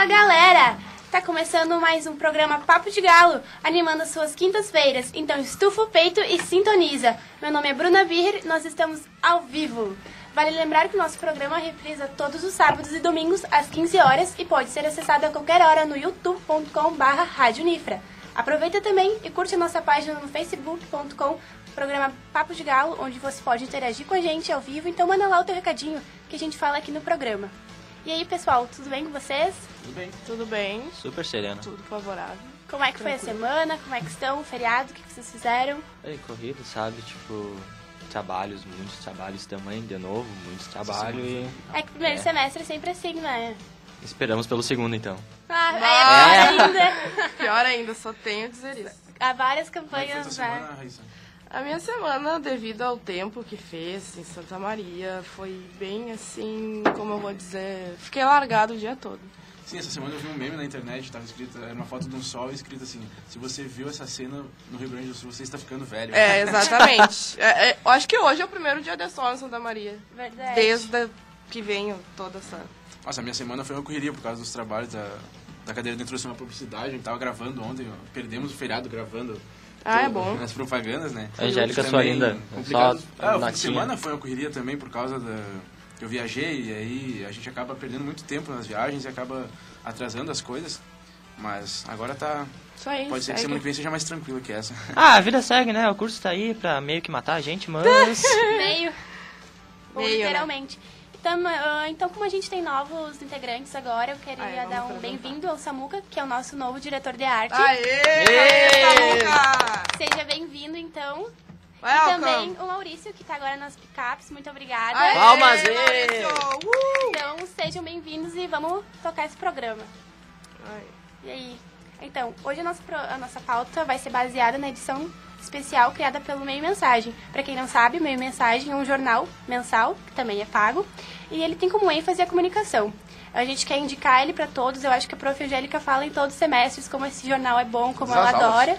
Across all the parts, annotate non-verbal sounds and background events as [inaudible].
Fala galera! Tá começando mais um programa Papo de Galo, animando as suas quintas-feiras. Então estufa o peito e sintoniza. Meu nome é Bruna Virrer, nós estamos ao vivo. Vale lembrar que o nosso programa reprisa todos os sábados e domingos às 15 horas e pode ser acessado a qualquer hora no youtube.com/radionifra. Aproveita também e curte a nossa página no facebook.com programa Papo de Galo, onde você pode interagir com a gente ao vivo. Então manda lá o teu recadinho que a gente fala aqui no programa. E aí, pessoal, tudo bem com vocês? Tudo bem. Tudo bem, Super sereno. tudo favorável. Como é que foi a semana? Como é que estão? O feriado? O que que vocês fizeram? É corrido, sabe? Tipo, trabalhos, muitos trabalhos também, de novo, muitos trabalhos e É que o primeiro É. semestre é sempre assim, né? esperamos pelo segundo então. Ah, Mas- aí é pior ainda. [laughs] Pior ainda, só tenho a dizer isso. Há várias é campanhas, semana, né? A minha semana, devido ao tempo que fez em Santa Maria, foi bem assim, como eu vou dizer, fiquei largado o dia todo. Sim, essa semana eu vi um meme na internet, tava escrito, era uma foto de um sol escrito assim, se você viu essa cena no Rio Grande do Sul, você está ficando velho. É, exatamente. [laughs] É, é, acho que hoje é o primeiro dia de sol em Santa Maria. Verdade. Desde que venho toda essa. Nossa, a minha semana foi uma correria por causa dos trabalhos da, da cadeira de introdução à publicidade, a gente tava gravando ontem, ó, perdemos o feriado gravando Ah, é bom. nas propagandas, né? Angélica, sua linda, só Ah, o fim de semana foi uma correria também por causa da... Eu viajei e aí a gente acaba perdendo muito tempo nas viagens e acaba atrasando as coisas. Mas agora tá. Isso aí. Pode ser que segue. semana que vem seja mais tranquila que essa. [laughs] Ah, a vida segue, né? O curso tá aí pra meio que matar a gente, mas... [laughs] Meio. Ou Meio, né? Então, ah, então, como a gente tem novos integrantes agora, eu queria Ai, dar um bem-vindo ao Samuca, que é o nosso novo diretor de arte. Aê! Samuca! Seja bem-vindo, então. E Welcome! também o Maurício, que tá agora nas picapes. Muito obrigada. Aê, Palmas! Uh! Então, sejam bem-vindos e vamos tocar esse programa. Ai. E aí? Então, hoje a nossa, a nossa pauta vai ser baseada na edição especial criada pelo Meio Mensagem. Para quem não sabe, o Meio Mensagem é um jornal mensal, que também é pago, e ele tem como ênfase a comunicação. A gente quer indicar ele para todos, eu acho que a Prof. Angélica fala em todos os semestres como esse jornal é bom, como ela aulas. adora.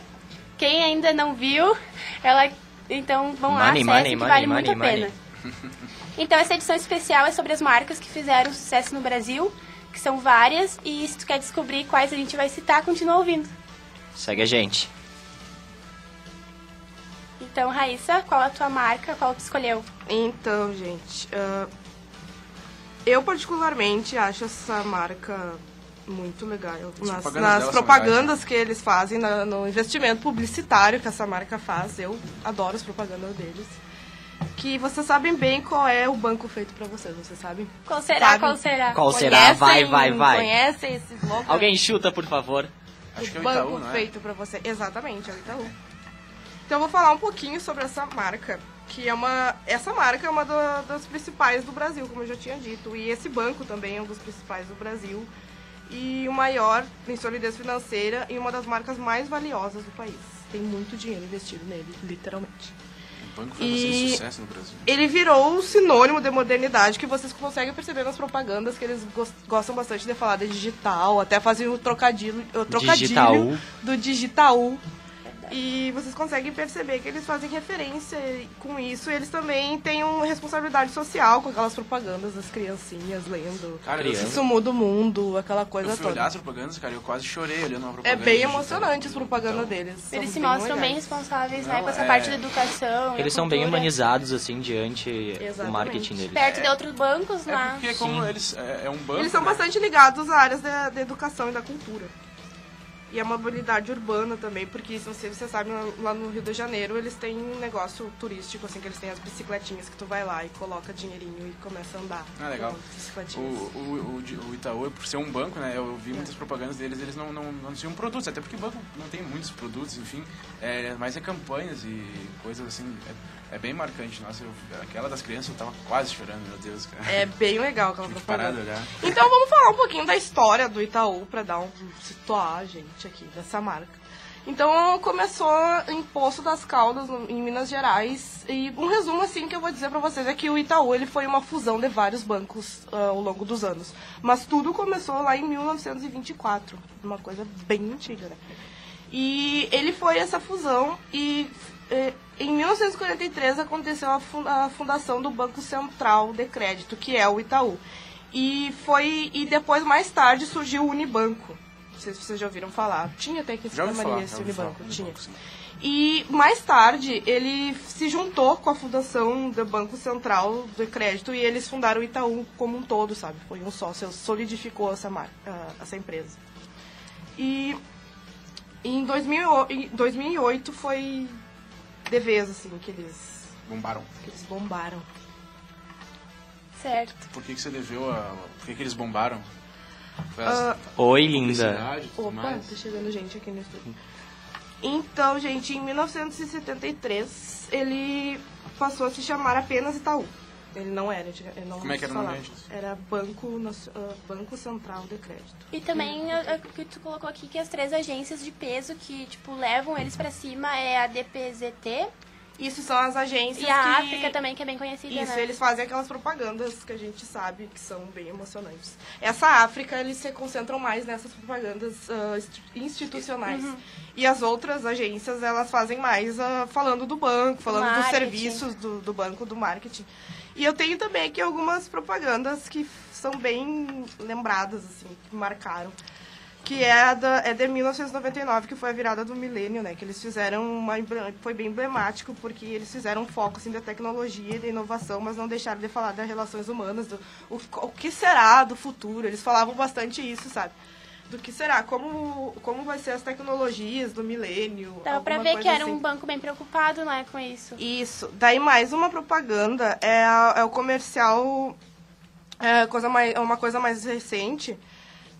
Quem ainda não viu, ela... Então, vão lá, Money, acessem, money, que money, vale money, muito a pena. money. Então, essa edição especial é sobre as marcas que fizeram sucesso no Brasil, que são várias, e se tu quer descobrir quais a gente vai citar, continua ouvindo. Segue a gente. Então, Raíssa, qual a tua marca? Qual tu escolheu? Então, gente, ah, eu particularmente acho essa marca muito legal. As Nas, propagandas nas são propagandas que eles fazem, na- no investimento publicitário que essa marca faz, eu adoro as propagandas deles. Que vocês sabem bem qual é o banco feito pra vocês, vocês sabem? Qual será? Sabe? Qual será? Qual será? Conhecem- Vai, vai, vai. Conhecem esse slogan? Alguém chuta, por favor. Acho que é o o banco Itaú, não é? feito pra você. Exatamente, é o Itaú. Então eu vou falar um pouquinho sobre essa marca, que é uma. Essa marca é uma do- das principais do Brasil, como eu já tinha dito. E esse banco também é um dos principais do Brasil. E o maior em solidez financeira e uma das marcas mais valiosas do país. Tem muito dinheiro investido nele, literalmente. O banco foi E- bastante sucesso no Brasil. Ele virou um sinônimo de modernidade que vocês conseguem perceber nas propagandas que eles gos- gostam bastante de falar de digital, até fazem o trocadilho, o trocadilho Digital. do digital. E vocês conseguem perceber que eles fazem referência com isso. Eles também têm uma responsabilidade social com aquelas propagandas das criancinhas lendo. Cara. Isso muda o mundo, aquela coisa eu fui olhar toda. as propagandas, cara, eu quase chorei olhando uma É propaganda. bem digital. emocionante as propagandas Então, deles. Eles são se mostram bem legais. responsáveis, né, Não, com essa é- parte da educação. Eles são bem humanizados, assim, diante o Exatamente. marketing deles. Perto de outros bancos É lá. porque como Sim. eles... É, é um banco, Eles são né? bastante ligados a áreas da, da educação e da cultura. E a mobilidade urbana também, porque não sei se você sabe, lá no Rio de Janeiro eles têm um negócio turístico, assim, que eles têm as bicicletinhas que tu vai lá e coloca dinheirinho e começa a andar. Ah, legal. O, o, o, o Itaú, por ser um banco, né? Eu vi muitas propagandas deles, eles não, não, não anunciam produtos, até porque banco não tem muitos produtos, enfim. É, mas é campanhas e coisas assim. É, é bem marcante. Nossa, eu- aquela das crianças eu tava quase chorando, meu Deus, cara. É bem legal aquela propaganda. olhar. Então vamos falar um pouquinho da história do Itaú pra dar um situar a gente aqui dessa marca. Então começou em Poço das Caldas, em Minas Gerais, e um resumo assim que eu vou dizer pra vocês é que o Itaú ele foi uma fusão de vários bancos ah, ao longo dos anos. Mas tudo começou lá em 1924, uma coisa bem antiga, né? E ele foi essa fusão e eh, em 1943 aconteceu a fun- a fundação do Banco Central de Crédito, que é o Itaú. E foi e depois mais tarde surgiu o Unibanco. Não sei se vocês já ouviram falar. Tinha até que ouvi falar, esse ouvi falar. Unibanco, tinha. Unibanco. E mais tarde ele se juntou com a fundação do Banco Central do Crédito e eles fundaram o Itaú como um todo, sabe? Foi um sócio, solidificou essa marca, ah, essa empresa. E em 2000 em 2008 foi de vez assim que eles Bombaram. que eles bombaram. Certo. Por que, que você deveu a. Por que, que eles bombaram? Foi Ah, Oi, linda. e Opa, mais? tá chegando gente aqui no estúdio. Então, gente, em 1973 ele passou a se chamar apenas Itaú. Ele não era, ele não Como é que era o nome? Era Banco, ah, Banco Central de Crédito. E também o que tu colocou aqui que as três agências de peso que, tipo, levam eles pra cima é a DPZT Isso são as agências e a que... África também, que é bem conhecida, Isso, né? eles fazem aquelas propagandas que a gente sabe que são bem emocionantes. Essa África, eles se concentram mais nessas propagandas inst- institucionais. Uhum. E as outras agências, elas fazem mais ah, falando do banco, falando dos Marketing. serviços do, do banco, do marketing. E eu tenho também aqui algumas propagandas que são bem lembradas, assim, que marcaram. Que é, da, é de 1999, que foi a virada do milênio, né? Que eles fizeram uma... Foi bem emblemático, porque eles fizeram um foco, assim, da tecnologia e da inovação, mas não deixaram de falar das relações humanas, do o, o que será do futuro. Eles falavam bastante isso, sabe? Do que será, como, como vai ser as tecnologias do milênio. Dava pra ver que era um assim. banco bem preocupado, né, com isso. Isso. Daí mais uma propaganda é, a- é o comercial, é, coisa mais, uma coisa mais recente,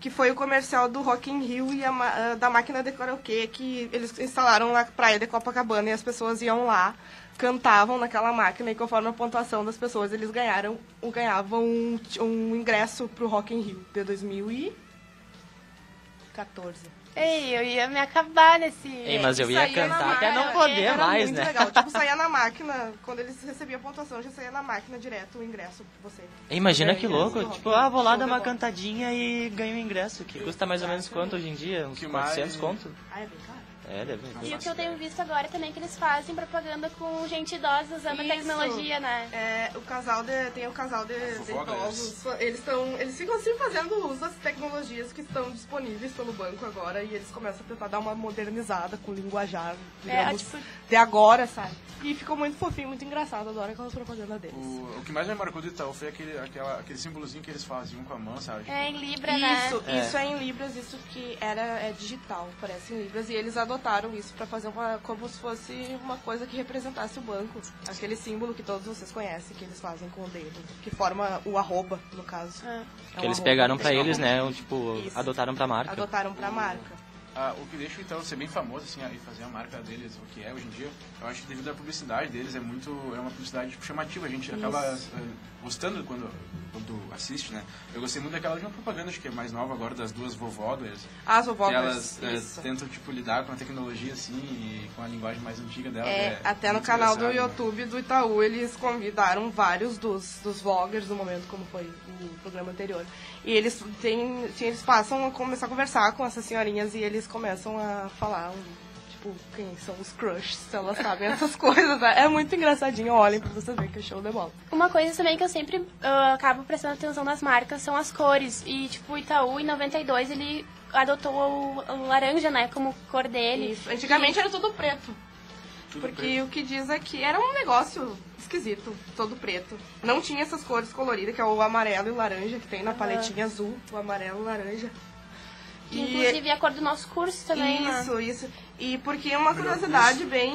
que foi o comercial do Rock in Rio e a da máquina de karaokê, que eles instalaram na praia de Copacabana e as pessoas iam lá, cantavam naquela máquina e conforme a pontuação das pessoas, eles ganharam, ganhavam um, um ingresso pro Rock in Rio de 2014. Ei, eu ia me acabar nesse... Ei, mas eu ia cantar até não poder Era mais, muito né? legal. Tipo, saía na máquina, quando eles recebiam a pontuação, já saía na máquina direto o ingresso pra você. Imagina É, que é, louco. Tipo, ah, vou lá dar uma bola. cantadinha e ganho o ingresso. Que custa mais ou menos quanto hoje em dia? Uns Que 400 mais- conto? Ah, é bem caro. É, deve E o que eu tenho visto agora também é que eles fazem propaganda com gente idosa usando a Isso. tecnologia, né? É, o casal de, tem o casal de, de fofoca, idosos. Eles estão, eles ficam assim fazendo uso das tecnologias que estão disponíveis pelo banco agora e eles começam a tentar dar uma modernizada com linguajar, É, digamos, tipo, de agora, sabe? E ficou muito fofinho, muito engraçado, adoro aquelas propagandas deles. O, o que mais me marcou do Itaú foi aquele, aquela, aquele símbolozinho que eles faziam com a mão, sabe? é em Libra, né? Isso, É. isso é em Libras, isso que era é digital, parece em Libras, e eles adotaram isso pra fazer uma, como se fosse uma coisa que representasse o banco. Aquele símbolo que todos vocês conhecem, que eles fazem com o dedo, que forma o arroba, no caso. É Que eles arroba. pegaram pra Esse eles, né? um, Tipo, Isso. adotaram pra marca. Adotaram pra marca. Ah, o que deixa o Itaú ser bem famoso, assim, e fazer a marca deles, o que é hoje em dia, eu acho que devido à publicidade deles, é muito, é uma publicidade tipo, chamativa, a gente acaba eh, gostando quando, quando assiste, né? Eu gostei muito daquela de uma propaganda, acho que é mais nova agora, das duas vovó deles, As que vovós, elas eh, isso. tentam, tipo, lidar com a tecnologia, assim, e com a linguagem mais antiga dela. É, até no canal do né? YouTube do Itaú, eles convidaram vários dos, dos vloggers do momento, como foi o programa anterior. E eles têm, eles passam a começar a conversar com essas senhorinhas e eles começam a falar, tipo, quem são os crushs, se elas sabem essas [laughs] coisas. né? É muito engraçadinho, olhem pra vocês verem que é show de bola. Uma coisa também que eu sempre ah, acabo prestando atenção nas marcas são as cores. E, tipo, o Itaú, em 92, ele adotou o, o laranja, né, como cor dele. Isso. Antigamente era tudo preto. Tudo Porque preto. o que diz aqui era um negócio esquisito, todo preto. Não tinha essas cores coloridas, que é o amarelo e o laranja, que tem na paletinha azul, o amarelo e o laranja. Que, E- inclusive, é a cor do nosso curso também, né? Isso, isso. E porque é uma curiosidade bem,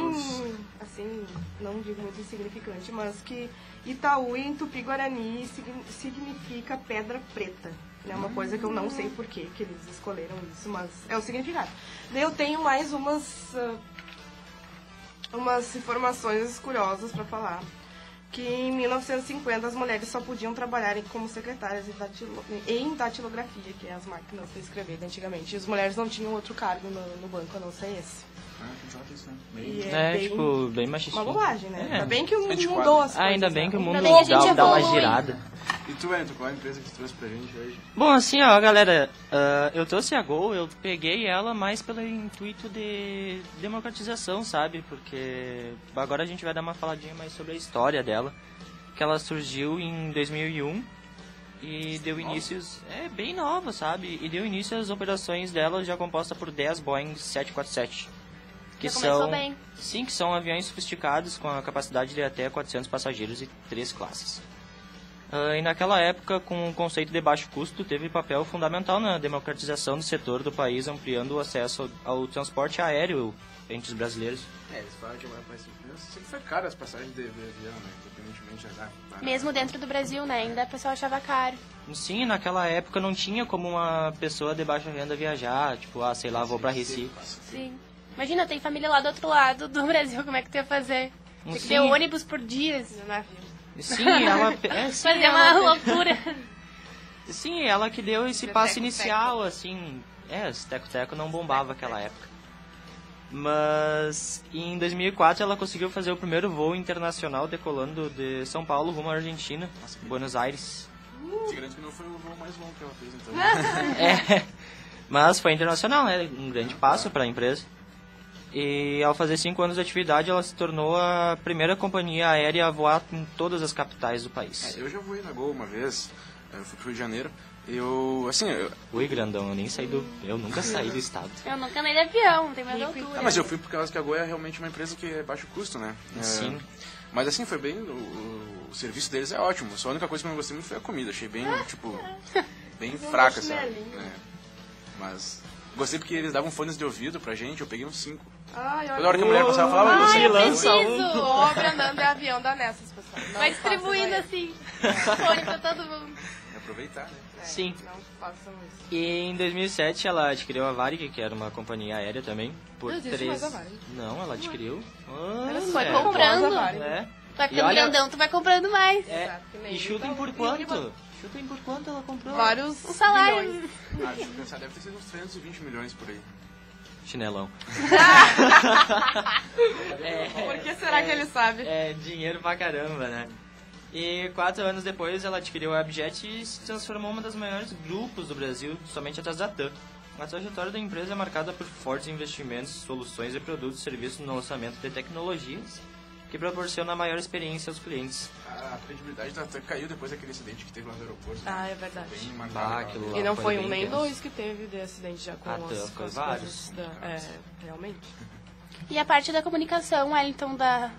assim, não digo muito insignificante, mas que Itaú em Tupi-Guarani signi- significa pedra preta. É uma coisa que eu não sei por que que eles escolheram isso, mas é o significado. Daí eu tenho mais umas, ah, umas informações curiosas para falar. Que em 1950 as mulheres só podiam trabalhar em- como secretárias em, datilo- em datilografia, que é as máquinas de escrever de antigamente. E as mulheres não tinham outro cargo no, no banco a não ser esse. Ah, que isso, né? Bem- E É, bem- tipo, bem machistinha. uma bobagem, né? É. Ainda bem que o mundo mudou as Ah, ainda coisas, bem né? que o mundo dá, dá uma girada. E tu, Ento, qual a empresa que tu trouxe pra gente hoje? Bom, assim, ó, galera, ah, eu trouxe a Gol, eu peguei ela mais pelo intuito de democratização, sabe? Porque agora a gente vai dar uma faladinha mais sobre a história dela, que ela surgiu em 2001 e deu início é bem nova, sabe? E deu início às operações dela já composta por 10 Boeing 747. Que são bem. sim, que são aviões sofisticados com a capacidade de até 400 passageiros e três classes. Ah, e naquela época, com o conceito de baixo custo, teve papel fundamental na democratização do setor do país, ampliando o acesso ao, ao transporte aéreo entre os brasileiros. É, eles falam que é mais sempre foi caro as passagens de, de avião, né? Independentemente da. Mesmo dentro do Brasil, né? Ainda o pessoal achava caro. Sim, naquela época não tinha como uma pessoa de baixa renda viajar, tipo, ah, sei lá, vou pra Recife. Sim. Imagina, tem família lá do outro lado do [laughs] Brasil, como é que tu ia fazer? Tinha que ter ônibus por dias. No navio. Sim, ela, é, sim, Fazer uma ela, loucura. [laughs] sim, ela que deu esse passo inicial, assim. É, esse teco-teco não bombava naquela época. Mas em 2004 ela conseguiu fazer o primeiro voo internacional decolando de São Paulo rumo à Argentina, Buenos Aires. Te garanto que não foi o voo mais longo que ela fez, então. [laughs] É, mas foi internacional, né? Um grande passo para a empresa. E ao fazer cinco anos de atividade, ela se tornou a primeira companhia aérea a voar em todas as capitais do país. É, eu já voei na Gol uma vez, eu fui pro Rio de Janeiro. Eu, assim, eu, Ui, grandão, eu nem saí do. Eu nunca saí do estado. [laughs] Eu nunca andei de avião, não tem mais altura. Ah, mas eu fui por causa que a Gol é realmente uma empresa que é baixo custo, né? É, Sim. Mas assim, foi bem. O, o serviço deles é ótimo. Só a única coisa que eu não gostei muito foi a comida. Achei bem, tipo. [laughs] Bem fraca, sabe? É. Mas. Gostei porque eles davam fones de ouvido pra gente, eu peguei uns cinco. Ai. Toda hora que a mulher passava, eu falava, Ai, você eu lança preciso. Pobre andando de avião dá nessas, pessoal. Não Vai distribuindo assim, [laughs] fone pra todo mundo. É aproveitar, né? É, Sim. Não façam isso. E em 2007 ela adquiriu a Varig, que era uma companhia aérea também, por Não três. mais a Varig. Não, ela adquiriu. Ah, Era Foi é. comprando. É. Vai ficando olha- grandão, tu vai comprando mais. É, e chutem Itaú por quanto? Chutem por quanto ela comprou? Vários Um salário. milhões. Ah, deixa eu pensar, deve ter sido uns 320 milhões por aí. Chinelão. [laughs] Por que será que ele sabe? É dinheiro pra caramba, né? E quatro anos depois ela adquiriu a Abjet e se transformou em uma das maiores grupos do Brasil, somente atrás da TAM. A trajetória da empresa é marcada por fortes investimentos, soluções e produtos e serviços no lançamento de tecnologias que proporciona maior experiência aos clientes. A credibilidade da TAM caiu depois daquele acidente que teve lá no aeroporto. né? Ah, é verdade. Bem Ah, marcado. aquilo E não Foi foi um nem intenso. dois que teve de acidente já com Ah, as, foi com as vários. da- É, realmente. E a parte da comunicação, Wellington, da,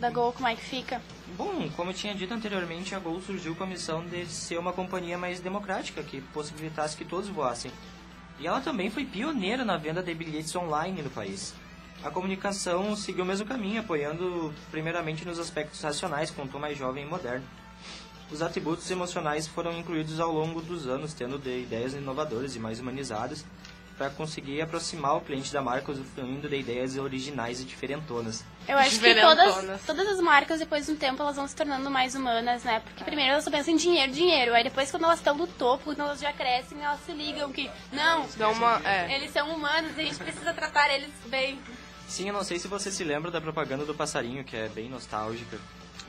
da Gol, como é que fica? Bom, como eu tinha dito anteriormente, a Gol surgiu com a missão de ser uma companhia mais democrática, que possibilitasse que todos voassem. E ela também foi pioneira na venda de bilhetes online no país. A comunicação seguiu o mesmo caminho, apoiando primeiramente nos aspectos racionais, com um tom mais jovem e moderno. Os atributos emocionais foram incluídos ao longo dos anos, tendo de ideias inovadoras e mais humanizadas, para conseguir aproximar o cliente da marca usufruindo de ideias originais e diferentonas. Eu acho que todas, todas as marcas, depois de um tempo, elas vão se tornando mais humanas, né? Porque primeiro elas só pensam em dinheiro, dinheiro. Aí depois, quando elas estão no topo, quando elas já crescem, elas se ligam que, não, Dá uma. É. eles são humanos e a gente precisa tratar eles bem. Sim, eu não sei se você se lembra da propaganda do passarinho, que é bem nostálgica.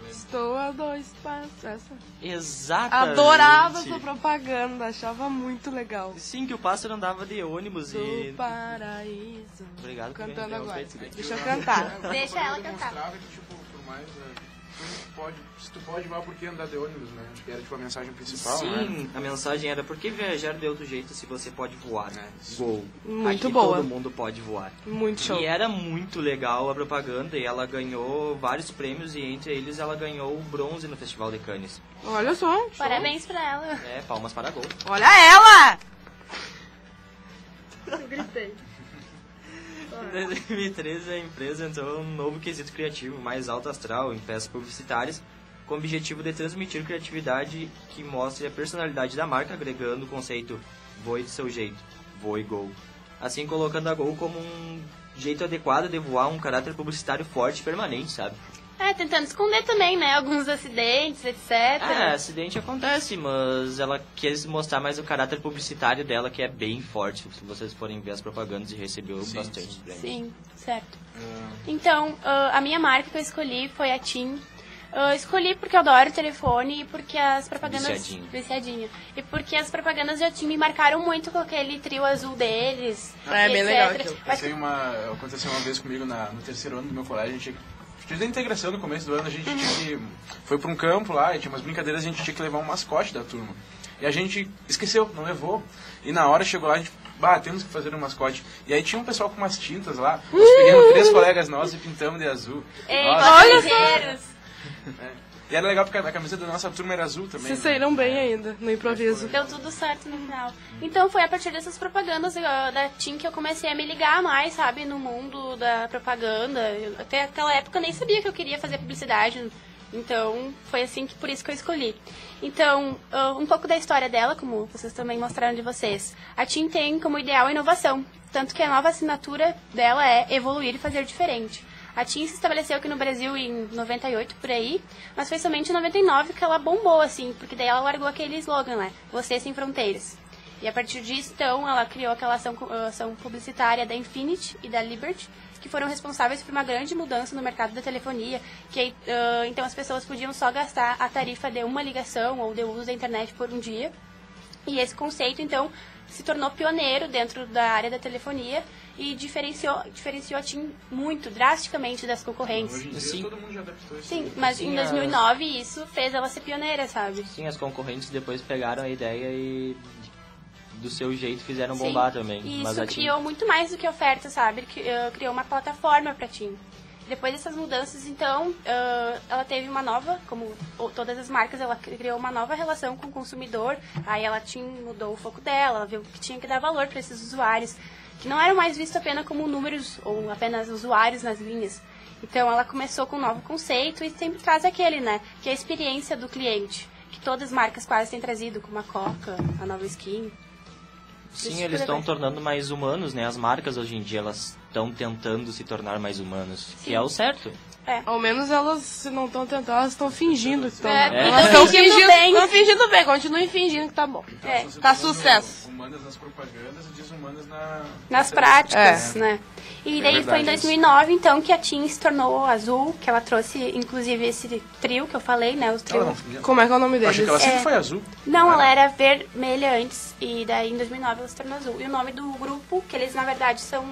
Estou a dois passos. Essa. Exatamente. Adorava essa propaganda, achava muito legal. Sim, que o pássaro andava de ônibus Do e... paraíso. Obrigado por Cantando agora. Deixa eu cantar. Deixa ela cantar. Que, tipo, mais... é, tu pode, se tu pode, vai por que andar de ônibus, né? Acho que era, tipo, a mensagem principal, né? Sim, a mensagem era por que viajar de outro jeito se você pode voar? É. Gol. Muito Aqui boa. todo mundo pode voar. Muito show. E era muito legal a propaganda e ela ganhou vários prêmios e entre eles ela ganhou o bronze no Festival de Cannes. Olha só. show. Parabéns pra ela. É, palmas para Gol. Olha ela! Em 2013, a empresa entrou num novo quesito criativo, mais alto astral, em peças publicitárias, com o objetivo de transmitir criatividade que mostre a personalidade da marca, agregando o conceito voe do seu jeito, voe Gol. Assim, colocando a Gol como um jeito adequado de voar, um caráter publicitário forte e permanente, sabe? É, tentando esconder também, né? Alguns acidentes, etc. É, acidente acontece, mas ela quis mostrar mais o caráter publicitário dela, que é bem forte, se vocês forem ver as propagandas e recebeu Sim, bastante sim. prêmio. Sim, certo. Ah, Então, ah, a minha marca que eu escolhi foi a TIM. Eu escolhi porque eu adoro o telefone e porque as propagandas... Viciadinho. Viciadinho. E porque as propagandas da TIM me marcaram muito com aquele trio azul deles. É, e bem etc. legal aquilo. Mas uma, aconteceu uma vez comigo na, no terceiro ano do meu colégio, a gente Desde a integração no começo do ano, a gente tinha que. Foi pra um campo lá, e tinha umas brincadeiras, a gente tinha que levar um mascote da turma. E a gente esqueceu, não levou. E na hora chegou lá, a gente, bah, temos que fazer um mascote. E aí tinha um pessoal com umas tintas lá, nós pegamos três colegas nossos e pintamos de azul. Ei, Nossa, passageiros! E era legal porque a camisa da nossa turma era azul também. Vocês né? saíram bem ainda no improviso. Deu tudo certo no final. Então foi a partir dessas propagandas da TIM que eu comecei a me ligar mais, sabe, no mundo da propaganda. Eu, até aquela época eu nem sabia que eu queria fazer publicidade. Então foi assim que por isso que eu escolhi. Então, uh, um pouco da história dela, como vocês também mostraram de vocês. A TIM tem como ideal a inovação, tanto que a nova assinatura dela é evoluir e fazer diferente. A TIM se estabeleceu aqui no Brasil em 98, por aí, mas foi somente em 99 que ela bombou, assim, porque daí ela largou aquele slogan, né? Você sem fronteiras. E a partir disso, então, ela criou aquela ação, ação publicitária da Infinity e da Liberty, que foram responsáveis por uma grande mudança no mercado da telefonia, que uh, então as pessoas podiam só gastar a tarifa de uma ligação ou de uso da internet por um dia. E esse conceito, então, se tornou pioneiro dentro da área da telefonia e diferenciou, diferenciou a TIM muito, drasticamente das concorrentes. Hoje em dia Sim. todo mundo já adaptou isso. Sim, mas em Sim, 2009 isso fez ela ser pioneira, sabe? Sim, as concorrentes depois pegaram a ideia e do seu jeito fizeram Sim. bombar também. E Mas isso a TIM- criou muito mais do que oferta, sabe? Que, eh, criou uma plataforma para TIM. Depois dessas mudanças, então, eh, ela teve uma nova, como todas as marcas, ela criou uma nova relação com o consumidor. Aí ela tinha, mudou o foco dela, ela viu que tinha que dar valor para esses usuários, que não eram mais vistos apenas como números ou apenas usuários nas linhas. Então ela começou com um novo conceito e sempre traz aquele, né? Que é a experiência do cliente. Que todas as marcas quase têm trazido, como a Coca, a Nova Skin. Sim, eles estão tornando mais humanos, né? As marcas hoje em dia elas estão tentando se tornar mais humanos, Sim. que é o certo. É. Ao menos elas, se não estão tentando, elas estão fingindo que estão. É, Elas tão estão fingindo fingindo bem. Estão fingindo bem, continuem fingindo que tá bom. É. Estão se Tá sucesso. Humanas nas propagandas e desumanas na... nas práticas, É. né? E É daí foi em verdade isso. 2009, então, que a TIM se tornou azul, que ela trouxe, inclusive, esse trio que eu falei, né? Os trio... Não, não, Como é que é o nome deles? achei que ela sempre É. foi azul. ela era vermelha antes, e daí em 2009 ela se tornou azul. E o nome do grupo, que eles, na verdade, são,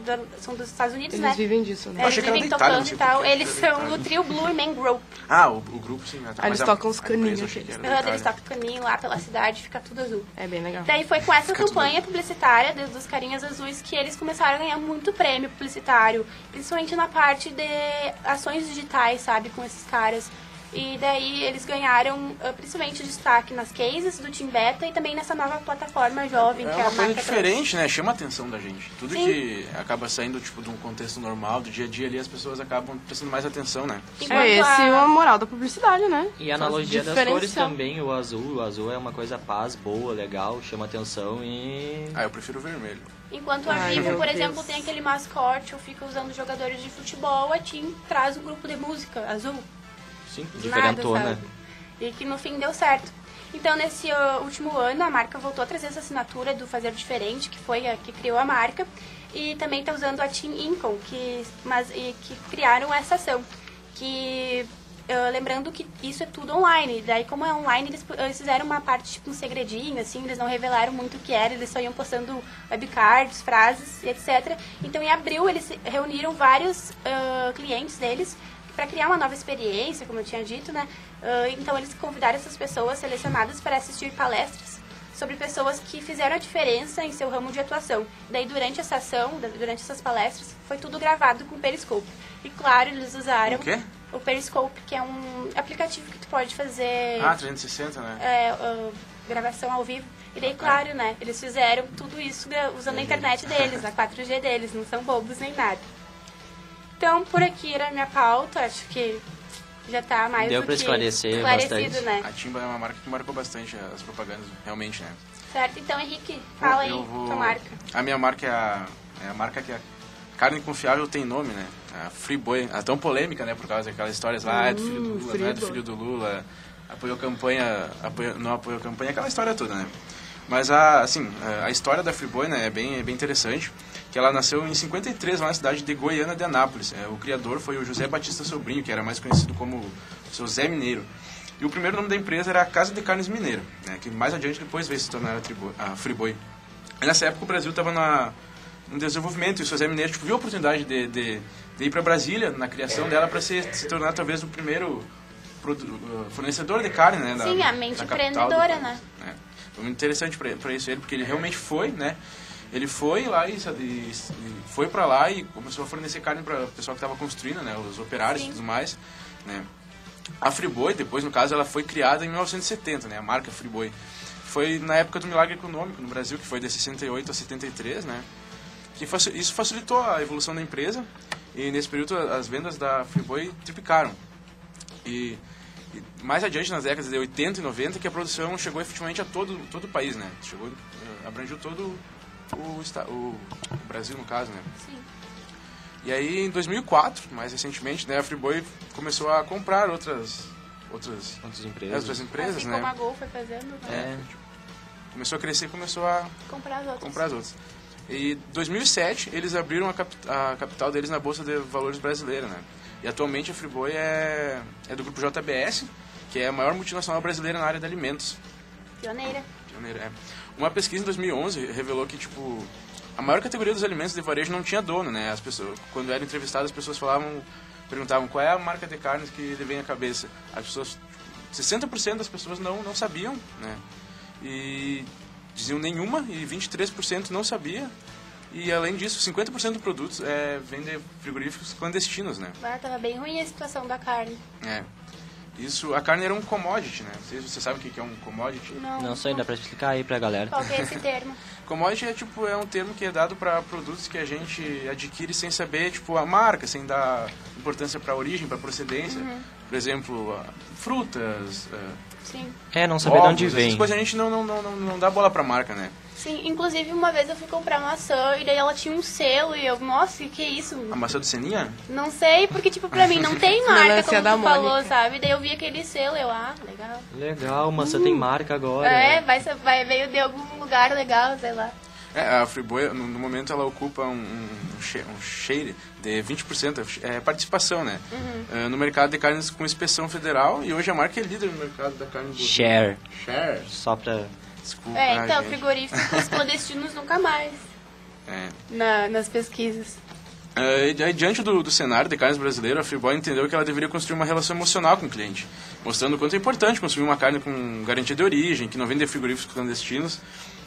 da- são dos Estados Unidos, Eles né? vivem disso, né? É, achei eles vivem Itália, tocando sei e tal. por quê. Eles são o trio Blue Man Group. Ah, o, o grupo sim. né? Ah, eles tocam os caninhos Eles Itália. tocam caninho lá pela cidade, fica tudo azul. É bem legal. Daí foi com essa Fica tudo campanha publicitária dos, dos carinhas azuis que eles começaram a ganhar muito prêmio publicitário, principalmente na parte de ações digitais, sabe, com esses caras. E daí eles ganharam ah, principalmente destaque nas cases do Team Beta e também nessa nova plataforma jovem É que uma a coisa marca diferente, né? Chama a atenção da gente. Tudo Sim. que acaba saindo tipo, de um contexto normal, do dia a dia ali, as pessoas acabam prestando mais atenção, né? trouxe. É Enquanto esse a- a moral da publicidade, né? E a analogia das cores também, o azul. O azul é uma coisa paz, boa, legal, chama atenção e. Ah, eu prefiro o vermelho. Enquanto a Ai, Vivo, por Deus. exemplo, tem aquele mascote ou fica usando jogadores de futebol, a Team traz um grupo de música azul. Sim, diferentona. E que no fim deu certo. Então, nesse uh, último ano, a marca voltou a trazer essa assinatura do Fazer Diferente, que foi a que criou a marca. E também está usando a Team Incon, que, mas, e, que criaram essa ação. Que, uh, lembrando que isso é tudo online. Daí, como é online, eles, eles fizeram uma parte, tipo, um segredinho, assim. Eles não revelaram muito o que era. Eles só iam postando webcards, frases, etc. Então, em abril, eles reuniram vários uh, clientes deles para criar uma nova experiência, como eu tinha dito, né? Ah, então eles convidaram essas pessoas selecionadas para assistir palestras sobre pessoas que fizeram a diferença em seu ramo de atuação. Daí durante essa ação, durante essas palestras, foi tudo gravado com Periscope. E claro, eles usaram O quê? o Periscope, que é um aplicativo que tu pode fazer Ah, 360, né? é, ah, gravação ao vivo. E daí, claro, né? Eles fizeram tudo isso gra- usando a internet deles, a 4G deles, não são bobos nem nada. Então, por aqui era a minha pauta, acho que já tá mais Deu do pra que esclarecer esclarecido, bastante. né? A Timba é uma marca que marcou bastante as propagandas, realmente, né? Certo? Então, Henrique, fala aí Eu vou- tua marca. A minha marca é a, é a marca que a carne confiável tem nome, né? A Friboi. A tão polêmica, né? Por causa daquelas histórias lá, é do filho do Lula, não é do filho do Lula, apoiou campanha, apoiou, não apoiou campanha, aquela história toda, né? Mas a, assim, a- a história da Friboi né, é, bem, é bem interessante, que ela nasceu em 53 lá na cidade de Goiânia de Anápolis. É, o criador foi o José Batista Sobrinho, que era mais conhecido como o seu Zé Mineiro. E o primeiro nome da empresa era a Casa de Carnes Mineiro, né, que mais adiante depois veio se tornar a, Tribo, a Friboi. E nessa época o Brasil estava no desenvolvimento e o seu Zé Mineiro tipo, viu a oportunidade de, de, de ir para Brasília na criação dela para se, se tornar talvez o primeiro uh, fornecedor de carne, né? da- Sim, a mente empreendedora, país, né? Foi muito interessante pra isso ele, porque ele realmente foi, né? Ele foi lá e, e- e foi pra lá e começou a fornecer carne para o pessoal que estava construindo, né? Os operários e Sim. tudo mais, né? A Friboi, depois, no caso, ela foi criada em 1970, né? A marca Friboi. Foi na época do milagre econômico no Brasil, que foi de 68 a 73, né? Que faci- isso facilitou a evolução da empresa e nesse período as vendas da Friboi triplicaram. E, e mais adiante, nas décadas de 80 e 90, que a produção chegou efetivamente a todo, todo o país, né? Chegou, eh, abrangiu todo o, o, o Brasil, no caso, né? Sim. E aí, em 2004, mais recentemente, né, a Friboi começou a comprar outras outras, Quantas é, empresas? outras empresas, assim né? como a Gol foi fazendo, né? É, Começou a crescer e começou a comprar as outras. comprar as outras. E em 2007, eles abriram a, cap- a capital deles na Bolsa de Valores brasileira, né? E atualmente a Friboi é, é do grupo JBS, que é a maior multinacional brasileira na área de alimentos. Pioneira. Pioneira, é. Uma pesquisa em 2011 revelou que, tipo, a maior categoria dos alimentos de varejo não tinha dono, né? As pessoas, quando eram entrevistadas, as pessoas falavam, perguntavam qual é a marca de carnes que lhe vem à cabeça. As pessoas, 60% das pessoas não, não sabiam, né? E diziam nenhuma e 23% não sabia. E além disso, 50% dos produtos é, vem de frigoríficos clandestinos, né? Ah, tava bem ruim a situação da carne. É. Isso, a carne era um commodity, né? Vocês, você sabe o que que é um commodity? Não, não sei, dá pra explicar aí pra galera. Qual que é esse termo? [laughs] Commodity é tipo é um termo que é dado para produtos que a gente adquire sem saber tipo a marca, sem dar importância para a origem, para procedência. Por exemplo, frutas, ah, Sim. É, não saber de ovos, onde essas vem. coisas a gente não, não, não, não, não dá bola para marca, né? Sim, inclusive uma vez eu fui comprar maçã e daí ela tinha um selo e eu, nossa, que é isso? A maçã do Seninha? Não sei, porque tipo, pra mim não tem [laughs] marca, como da tu falou, Mônica. sabe? Daí eu vi aquele selo, eu, ah, legal. Legal, maçã tem marca agora. É, vai, vai veio de algum lugar legal, sei lá. É, a Friboi, no, no momento, ela ocupa um, um, share, um share de 20%, é participação, né? Ah, no mercado de carnes com inspeção federal e hoje a marca é líder no mercado da carne bovina. Share. Share. Só pra. Desculpa, É, então, gente. frigoríficos [laughs] clandestinos nunca mais É. na, nas pesquisas. É, e aí, diante do, do cenário de carnes brasileiro, a Friboi entendeu que ela deveria construir uma relação emocional com o cliente, mostrando o quanto é importante consumir uma carne com garantia de origem, que não vem de frigoríficos clandestinos.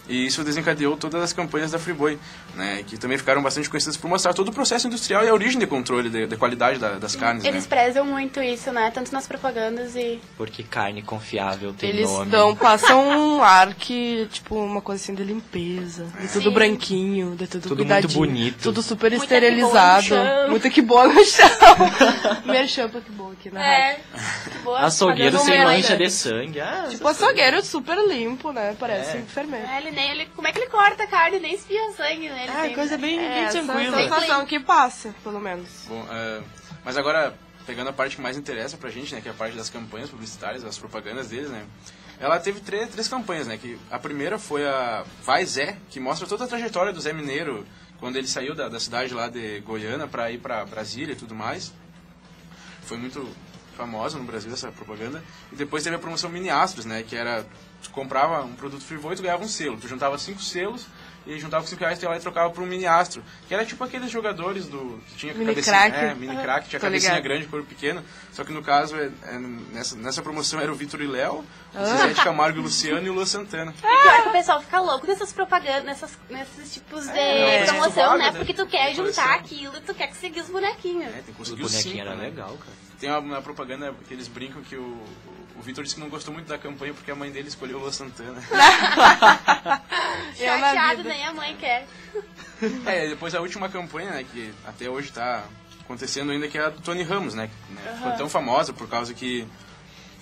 E isso desencadeou todas as campanhas da Friboi, né, que também ficaram bastante conhecidas por mostrar todo o processo industrial e a origem de controle de, de qualidade da- das carnes. Eles né? prezam muito isso, né? Tanto nas propagandas e. Porque carne confiável tem Eles nome. dão, passam um ar que, tipo, uma coisa assim de limpeza. De tudo Sim. branquinho, de tudo, Tudo cuidadinho. muito bonito. Tudo super Muita esterilizado. Muita que boa no chão. [laughs] Merchan pra que boa aqui na rádio. É. Boa. Açougueiro sem uma mancha de sangue. Ah, Tipo, açougueiro super limpo, né? Parece É. enfermeiro. É, ele nem, ele, como é que ele corta a carne? Nem espia sangue, né? Ele Ah, tem- coisa bem, É, bem tranquila. sensação que passa, pelo menos. Bom, é, mas agora, pegando a parte que mais interessa pra gente, né, que é a parte das campanhas publicitárias, das propagandas deles, né, ela teve três, três campanhas, né, que a primeira foi a Vai Zé, que mostra toda a trajetória do Zé Mineiro, quando ele saiu da, da cidade lá de Goiânia para ir para Brasília e tudo mais. Foi muito famosa no Brasil essa propaganda. E depois teve a promoção Mini Astros, né, que era, tu comprava um produto Frivoi e tu ganhava um selo. Tu juntava cinco selos e juntava com 5 reais, tu ia lá e trocava por um mini astro. Que era tipo aqueles jogadores do. que tinha Mini cabecinha. crack. É, mini crack, tinha Tô cabecinha ligado. grande, corpo pequeno. Só que no caso, é, é, nessa, nessa promoção era o Vitor e Léo, Ah. o Zezé de Camargo e o Luciano e o Luan Santana. E pior que o pessoal fica louco nessas propagandas, nessas, nesses tipos de É, promoção, vaga, né? né? Porque tu quer De juntar aquilo e tu quer conseguir os bonequinhos. É, tem que Os conseguir os bonequinhos cinco, era né? legal, cara. Tem uma, uma propaganda que eles brincam que o, o Vitor disse que não gostou muito da campanha porque a mãe dele escolheu o Santana. [laughs] [laughs] Na Chateado, nem a mãe quer. É, depois a última campanha, né, que até hoje tá acontecendo ainda, que é a do Tony Ramos, né, que, né, ficou tão famosa por causa que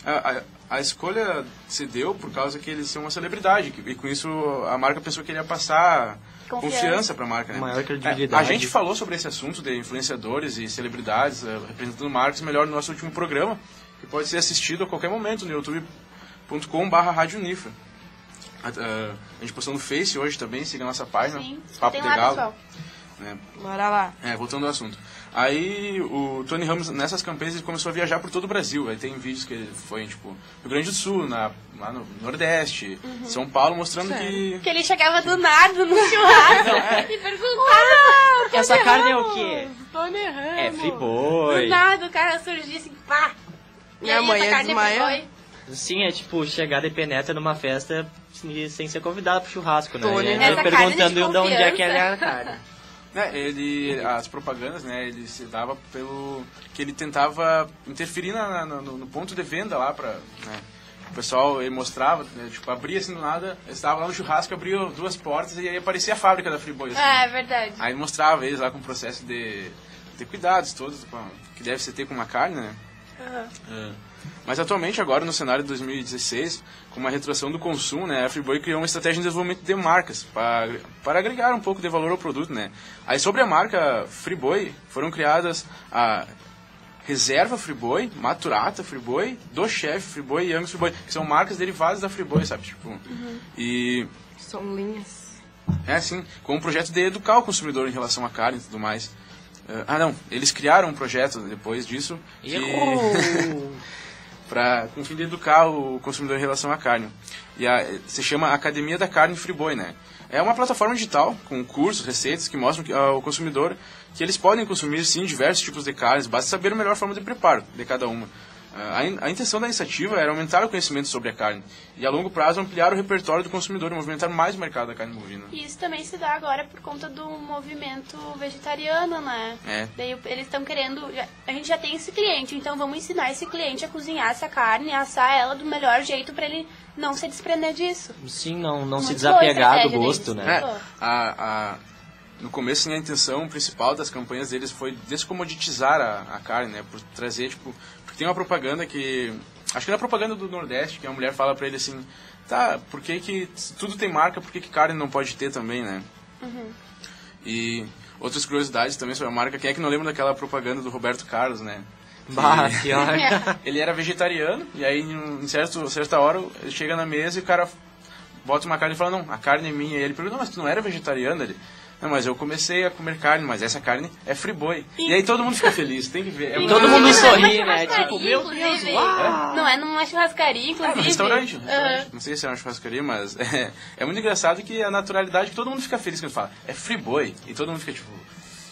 a, a, a escolha se deu por causa que eles são uma celebridade, que- e com isso a marca pensou que ele ia passar Confiança. confiança para a marca, né. Maior É, credibilidade. A gente falou sobre esse assunto de influenciadores e celebridades eh, representando marcas melhor no nosso último programa, que pode ser assistido a qualquer momento no youtube.com.br Rádio Unifa. A, a- a gente postou no Face hoje também, siga a nossa página, Sim. Papo de lá, Galo. né. Bora lá. É, voltando ao assunto. Aí o Tony Ramos, nessas campanhas, ele começou a viajar por todo o Brasil. Aí tem vídeos que ele foi, tipo, Rio Grande do Sul, na, lá no Nordeste, São Paulo, mostrando que... Que ele chegava do nada no churrasco e perguntava. Essa carne é o quê? Tony Ramos. É Do friboi. nada o cara surgia assim, pá. E Minha aí, mãe essa ia carne desmaiar. foi. Sim, é tipo chegar de penetra numa festa sem ser convidado pro churrasco, né? Tony. E aí Essa perguntando de de onde é que era a carne. Né, [laughs] ele, as propagandas, né, ele se dava pelo que ele tentava interferir na, na- no, no ponto de venda lá para, o pessoal ele mostrava, né, tipo abria assim do nada, eles estavam lá no churrasco, abriu duas portas e aí aparecia a fábrica da Friboi. Assim. É, verdade. Aí mostrava eles lá com o processo de, de cuidados todos que deve ser ter com uma carne, né? É. Mas atualmente, agora no cenário de 2016, com uma retração do consumo, né, a Friboi criou uma estratégia de desenvolvimento de marcas para, para agregar um pouco de valor ao produto, né. Aí sobre a marca Friboi, foram criadas a Reserva Friboi, Maturata Friboi, Do Chef Friboi e Angus Friboi, que são marcas derivadas da Friboi, sabe, tipo... E São linhas. é, sim, com um projeto de educar o consumidor em relação à carne e tudo mais. Eh, ah, não, eles criaram um projeto depois disso que, [laughs] pra, com o fim de educar o consumidor em relação à carne. E a, se chama Academia da Carne Friboi, né? É uma plataforma digital com cursos, receitas que mostram que, ao consumidor que eles podem consumir, sim, diversos tipos de carnes, basta saber a melhor forma de preparo de cada uma. A, in- a intenção da iniciativa era aumentar o conhecimento sobre a carne e, a longo prazo, ampliar o repertório do consumidor e movimentar mais o mercado da carne bovina. E isso também se dá agora por conta do movimento vegetariano, né? É. Daí eles estão querendo. já- A gente já tem esse cliente, então vamos ensinar esse cliente a cozinhar essa carne, a assar ela do melhor jeito pra ele não se desprender disso. Sim, não, não se Muito desapegar do gosto, né? É, a, a, no começo, a intenção principal das campanhas deles foi descomoditizar a, a carne, né? Por trazer, tipo... Tem uma propaganda que... Acho que é na propaganda do Nordeste, que a mulher fala pra ele assim... Tá, por que que se tudo tem marca, por que que carne não pode ter também, né? E outras curiosidades também sobre a marca. Quem é que não lembra daquela propaganda do Roberto Carlos, né? Que- Bah, pior. [laughs] ele era vegetariano, e aí em certo, certa hora ele chega na mesa e o cara bota uma carne e fala, não, a carne é minha. E ele pergunta, não, mas tu não era vegetariano? Ele, não, mas eu comecei a comer carne, mas essa carne é friboi. E aí todo mundo fica feliz, tem que ver. É Todo muito- mundo sorri, né? Tipo, meu Deus, uau! Não é numa churrascaria, É, inclusive. restaurante, no Aham. restaurante. Não sei se é uma churrascaria, mas [laughs] é, é muito engraçado que a naturalidade que todo mundo fica feliz quando fala, é friboi. E todo mundo fica tipo,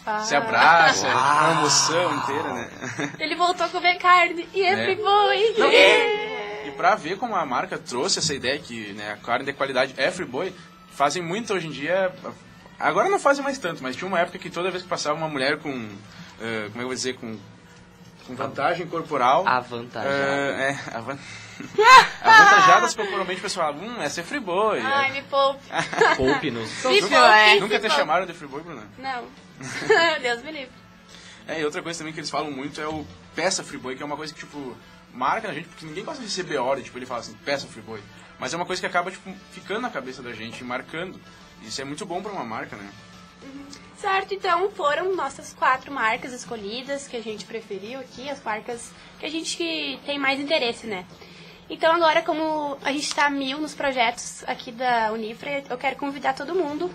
Ah. se abraça, é uma emoção inteira, né? [laughs] Ele voltou a comer carne e é, É. friboi. Não, E pra ver como a marca trouxe essa ideia que né, a carne de qualidade é friboi, fazem muito hoje em dia. Agora não fazem mais tanto, mas tinha uma época que toda vez que passava uma mulher com. eh, como é que eu vou dizer? Com, com vantagem corporal. Avantajada. eh, é, avan... [laughs] avantajadas corporalmente, o pessoal falava, hum, essa é friboi. Ai, me poupe. Poupe-nos. Não é. Nunca te chamaram de friboi, Bruna? Não. [laughs] Deus me livre. É, e outra coisa também que eles falam muito é o peça friboi, que é uma coisa que, tipo, marca na gente, porque ninguém gosta de receber ordem, tipo, ele fala assim, peça friboi. Mas é uma coisa que acaba, tipo, ficando na cabeça da gente, marcando. Isso é muito bom pra uma marca, né? Certo, então foram nossas quatro marcas escolhidas que a gente preferiu aqui, as marcas que a gente tem mais interesse, né? Então agora, como a gente está mil nos projetos aqui da Unifra, eu quero convidar todo mundo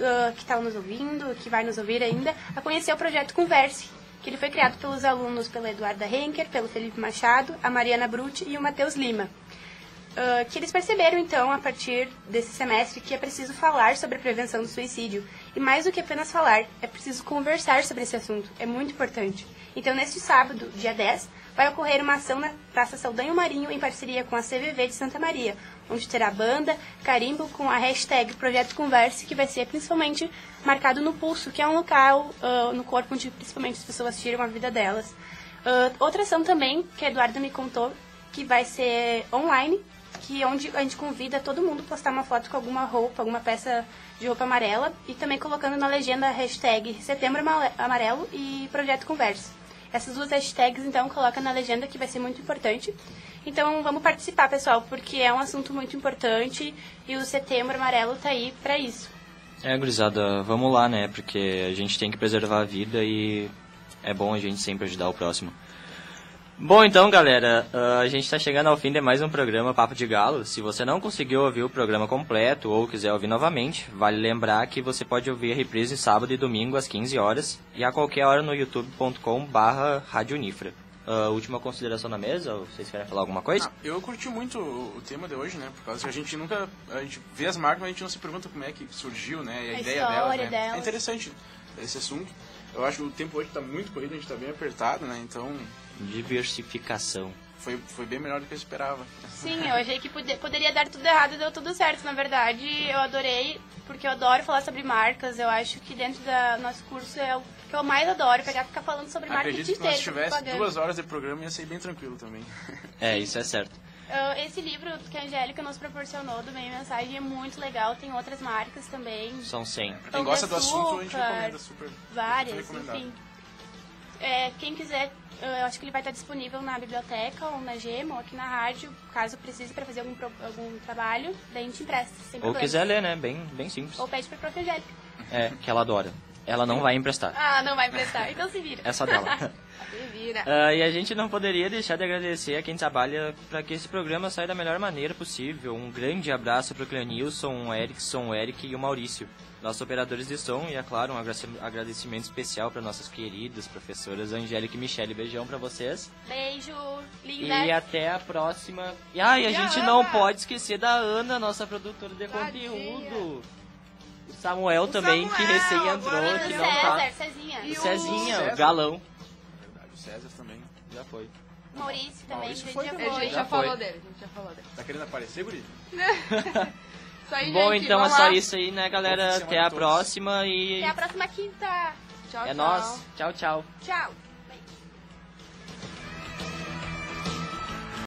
ah, que está nos ouvindo, que vai nos ouvir ainda, a conhecer o projeto Converse, que ele foi criado pelos alunos pela Eduarda Henker, pelo Felipe Machado, a Mariana Brutti e o Matheus Lima. Ah, que eles perceberam, então, a partir desse semestre, que é preciso falar sobre a prevenção do suicídio. E mais do que apenas falar, é preciso conversar sobre esse assunto. É muito importante. Então, neste sábado, dia 10, vai ocorrer uma ação na Praça Saldanho Marinho, em parceria com a CVV de Santa Maria, onde terá banda, carimbo com a hashtag Projeto Converse, que vai ser principalmente marcado no pulso, que é um local ah, no corpo onde principalmente as pessoas tiram a vida delas. Ah, outra ação também, que a Eduarda me contou, que vai ser online, que é onde a gente convida todo mundo a postar uma foto com alguma roupa, alguma peça de roupa amarela e também colocando na legenda a hashtag Setembro Amarelo e Projeto Conversa. Essas duas hashtags, então, coloca na legenda que vai ser muito importante. Então, vamos participar, pessoal, porque é um assunto muito importante e o Setembro Amarelo tá aí pra isso. É, gurizada, vamos lá, né? Porque a gente tem que preservar a vida e é bom a gente sempre ajudar o próximo. Bom, então, galera, ah, a gente está chegando ao fim de mais um programa Papo de Galo. Se você não conseguiu ouvir o programa completo ou quiser ouvir novamente, vale lembrar que você pode ouvir a reprise sábado e domingo às 15 horas e a qualquer hora no youtube.com barra Rádio Unifra. Ah, última consideração na mesa? Ou Vocês querem falar alguma coisa? Ah, eu curti muito o, o tema de hoje, né? Por causa que a gente nunca. A gente vê as marcas, mas a gente não se pergunta como é que surgiu, né? E a, A ideia delas, né? delas. É interessante esse assunto. Eu acho que o tempo hoje está muito corrido, a gente está bem apertado, né? Então, Diversificação. foi, foi bem melhor do que eu esperava. Sim, eu achei que pode- poderia dar tudo errado e deu tudo certo. Na verdade, eu adorei, porque eu adoro falar sobre marcas. Eu acho que dentro do nosso curso é o que eu mais adoro, pegar e ficar falando sobre dia Acredito que nós inteiro, sobre tivesse propaganda. duas horas de programa ia ser bem tranquilo também. É, isso é certo. Esse livro que a Angélica nos proporcionou do Meio Mensagem é muito legal. Tem outras marcas também, São 100. Pra quem gosta do assunto, a gente recomenda super. várias, enfim. É, quem quiser, eu acho que ele vai estar disponível na biblioteca ou na Gema ou aqui na rádio, caso precise para fazer algum, algum trabalho, daí a gente empresta, sem Ou problema. quiser ler, né? Bem, bem simples. Ou pede pra Prof. Angélica. É, que ela adora. Ela não vai emprestar. Ah, não vai emprestar, então se vira. Só dela. [laughs] Ah, e a gente não poderia deixar de agradecer a quem trabalha para que esse programa saia da melhor maneira possível. Um grande abraço para o Cleanilson, o Erickson, o Eric e o Maurício, nossos operadores de som. E, é claro, um agradecimento especial para nossas queridas professoras Angélica e Michele. Beijão para vocês. Beijo, E linda. até a próxima. E, ah, e a E gente não pode esquecer da Ana, nossa produtora de Tadinha. conteúdo. O Samuel também, que Samuel, recém entrou, que E o não tá. César, Cezinha. E O o Cezinha, o galão. César também. Já foi. Maurício também, Maurício foi gente já. A gente Já já falou foi. dele, a gente já falou dele. Tá querendo aparecer, guri? [laughs] Isso aí, Bom, gente, então é só lá. isso aí, né, galera? Até a todos. próxima e Até a próxima quinta. Tchau, é tchau. nós. Tchau, tchau. Tchau.